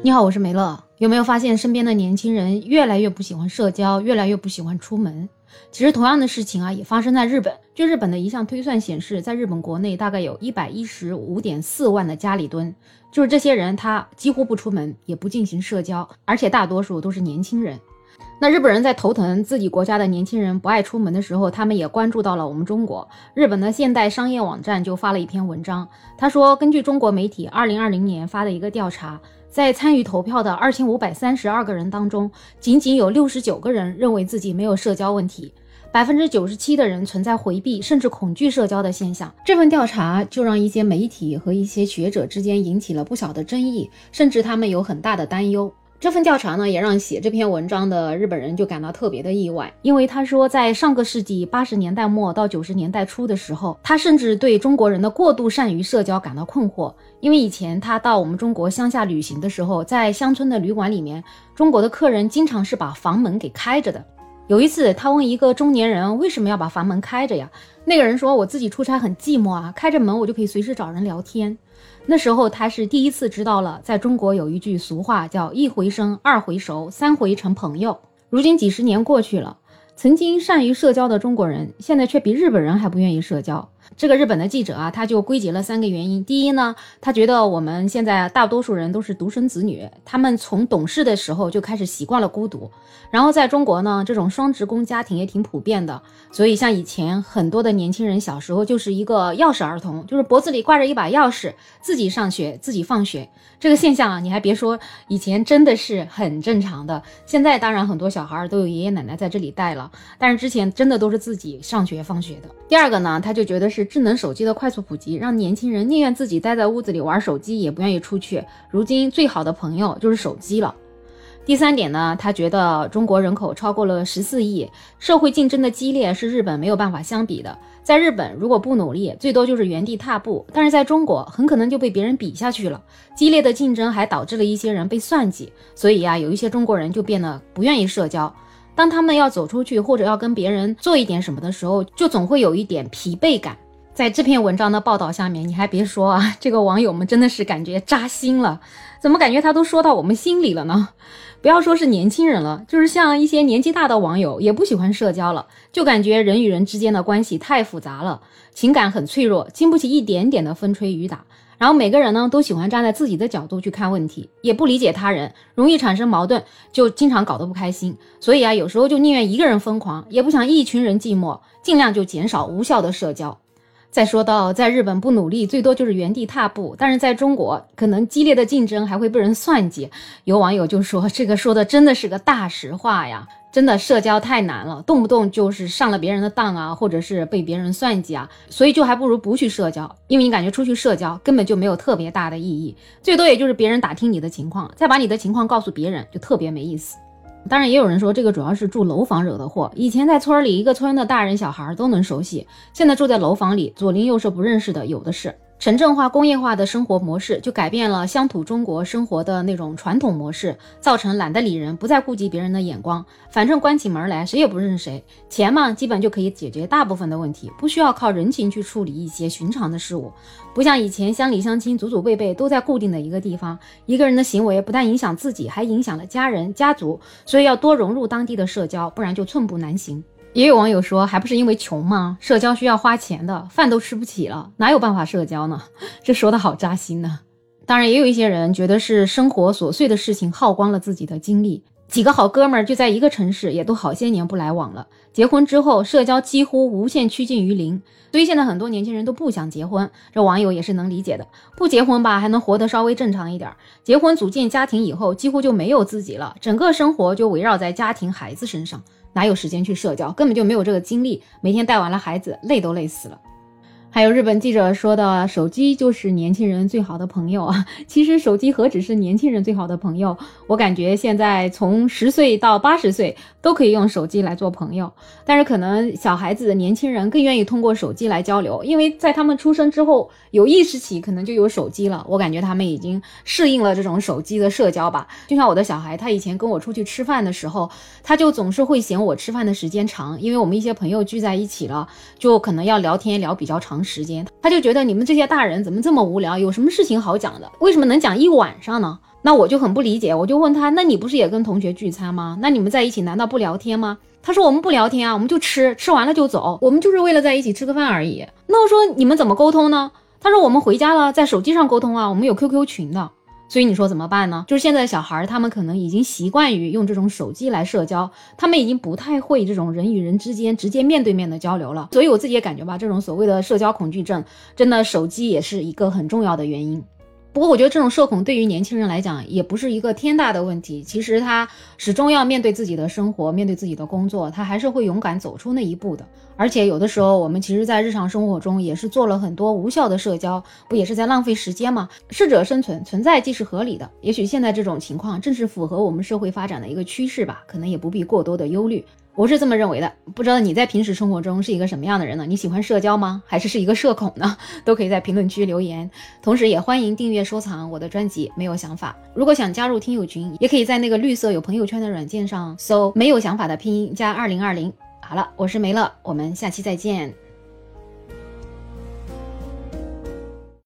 你好，我是梅乐。有没有发现身边的年轻人越来越不喜欢社交，越来越不喜欢出门？其实同样的事情啊，也发生在日本。据日本的一项推算显示，在日本国内大概有一百一十五点四万的家里蹲，就是这些人他几乎不出门，也不进行社交，而且大多数都是年轻人。那日本人在头疼自己国家的年轻人不爱出门的时候，他们也关注到了我们中国。日本的现代商业网站就发了一篇文章，他说，根据中国媒体二零二零年发的一个调查。在参与投票的二千五百三十二个人当中，仅仅有六十九个人认为自己没有社交问题，百分之九十七的人存在回避甚至恐惧社交的现象。这份调查就让一些媒体和一些学者之间引起了不小的争议，甚至他们有很大的担忧。这份调查呢，也让写这篇文章的日本人就感到特别的意外，因为他说，在上个世纪八十年代末到九十年代初的时候，他甚至对中国人的过度善于社交感到困惑，因为以前他到我们中国乡下旅行的时候，在乡村的旅馆里面，中国的客人经常是把房门给开着的。有一次，他问一个中年人为什么要把房门开着呀？那个人说：“我自己出差很寂寞啊，开着门我就可以随时找人聊天。”那时候他是第一次知道了，在中国有一句俗话叫“一回生，二回熟，三回成朋友”。如今几十年过去了，曾经善于社交的中国人，现在却比日本人还不愿意社交。这个日本的记者啊，他就归结了三个原因。第一呢，他觉得我们现在大多数人都是独生子女，他们从懂事的时候就开始习惯了孤独。然后在中国呢，这种双职工家庭也挺普遍的，所以像以前很多的年轻人小时候就是一个钥匙儿童，就是脖子里挂着一把钥匙，自己上学，自己放学。这个现象啊，你还别说，以前真的是很正常的。现在当然很多小孩都有爷爷奶奶在这里带了，但是之前真的都是自己上学放学的。第二个呢，他就觉得是。是智能手机的快速普及，让年轻人宁愿自己待在屋子里玩手机，也不愿意出去。如今最好的朋友就是手机了。第三点呢，他觉得中国人口超过了十四亿，社会竞争的激烈是日本没有办法相比的。在日本，如果不努力，最多就是原地踏步；但是在中国，很可能就被别人比下去了。激烈的竞争还导致了一些人被算计，所以呀，有一些中国人就变得不愿意社交。当他们要走出去或者要跟别人做一点什么的时候，就总会有一点疲惫感。在这篇文章的报道下面，你还别说啊，这个网友们真的是感觉扎心了。怎么感觉他都说到我们心里了呢？不要说是年轻人了，就是像一些年纪大的网友也不喜欢社交了，就感觉人与人之间的关系太复杂了，情感很脆弱，经不起一点点的风吹雨打。然后每个人呢都喜欢站在自己的角度去看问题，也不理解他人，容易产生矛盾，就经常搞得不开心。所以啊，有时候就宁愿一个人疯狂，也不想一群人寂寞，尽量就减少无效的社交。再说到在日本不努力，最多就是原地踏步；但是在中国，可能激烈的竞争还会被人算计。有网友就说：“这个说的真的是个大实话呀，真的社交太难了，动不动就是上了别人的当啊，或者是被别人算计啊，所以就还不如不去社交，因为你感觉出去社交根本就没有特别大的意义，最多也就是别人打听你的情况，再把你的情况告诉别人，就特别没意思。”当然，也有人说这个主要是住楼房惹的祸。以前在村里，一个村的大人小孩都能熟悉，现在住在楼房里，左邻右舍不认识的有的是。城镇化、工业化的生活模式就改变了乡土中国生活的那种传统模式，造成懒得理人，不再顾及别人的眼光，反正关起门来谁也不认识谁。钱嘛，基本就可以解决大部分的问题，不需要靠人情去处理一些寻常的事物。不像以前乡里乡亲祖祖辈辈都在固定的一个地方，一个人的行为不但影响自己，还影响了家人、家族，所以要多融入当地的社交，不然就寸步难行。也有网友说，还不是因为穷吗？社交需要花钱的，饭都吃不起了，哪有办法社交呢？这说的好扎心呢。当然，也有一些人觉得是生活琐碎的事情耗光了自己的精力。几个好哥们儿就在一个城市，也都好些年不来往了。结婚之后，社交几乎无限趋近于零，所以现在很多年轻人都不想结婚。这网友也是能理解的，不结婚吧，还能活得稍微正常一点；结婚组建家庭以后，几乎就没有自己了，整个生活就围绕在家庭、孩子身上。哪有时间去社交？根本就没有这个精力。每天带完了孩子，累都累死了。还有日本记者说的，手机就是年轻人最好的朋友啊！其实手机何止是年轻人最好的朋友，我感觉现在从十岁到八十岁都可以用手机来做朋友。但是可能小孩子、年轻人更愿意通过手机来交流，因为在他们出生之后有意识起，可能就有手机了。我感觉他们已经适应了这种手机的社交吧。就像我的小孩，他以前跟我出去吃饭的时候，他就总是会嫌我吃饭的时间长，因为我们一些朋友聚在一起了，就可能要聊天聊比较长。时间，他就觉得你们这些大人怎么这么无聊？有什么事情好讲的？为什么能讲一晚上呢？那我就很不理解，我就问他，那你不是也跟同学聚餐吗？那你们在一起难道不聊天吗？他说我们不聊天啊，我们就吃，吃完了就走，我们就是为了在一起吃个饭而已。那我说你们怎么沟通呢？他说我们回家了，在手机上沟通啊，我们有 QQ 群的。所以你说怎么办呢？就是现在小孩儿，他们可能已经习惯于用这种手机来社交，他们已经不太会这种人与人之间直接面对面的交流了。所以我自己也感觉吧，这种所谓的社交恐惧症，真的手机也是一个很重要的原因。不过我觉得这种社恐对于年轻人来讲也不是一个天大的问题。其实他始终要面对自己的生活，面对自己的工作，他还是会勇敢走出那一步的。而且有的时候我们其实，在日常生活中也是做了很多无效的社交，不也是在浪费时间吗？适者生存，存在即是合理的。也许现在这种情况正是符合我们社会发展的一个趋势吧，可能也不必过多的忧虑。我是这么认为的，不知道你在平时生活中是一个什么样的人呢？你喜欢社交吗？还是是一个社恐呢？都可以在评论区留言，同时也欢迎订阅收藏我的专辑。没有想法，如果想加入听友群，也可以在那个绿色有朋友圈的软件上搜“没有想法”的拼音加二零二零。好了，我是梅乐，我们下期再见。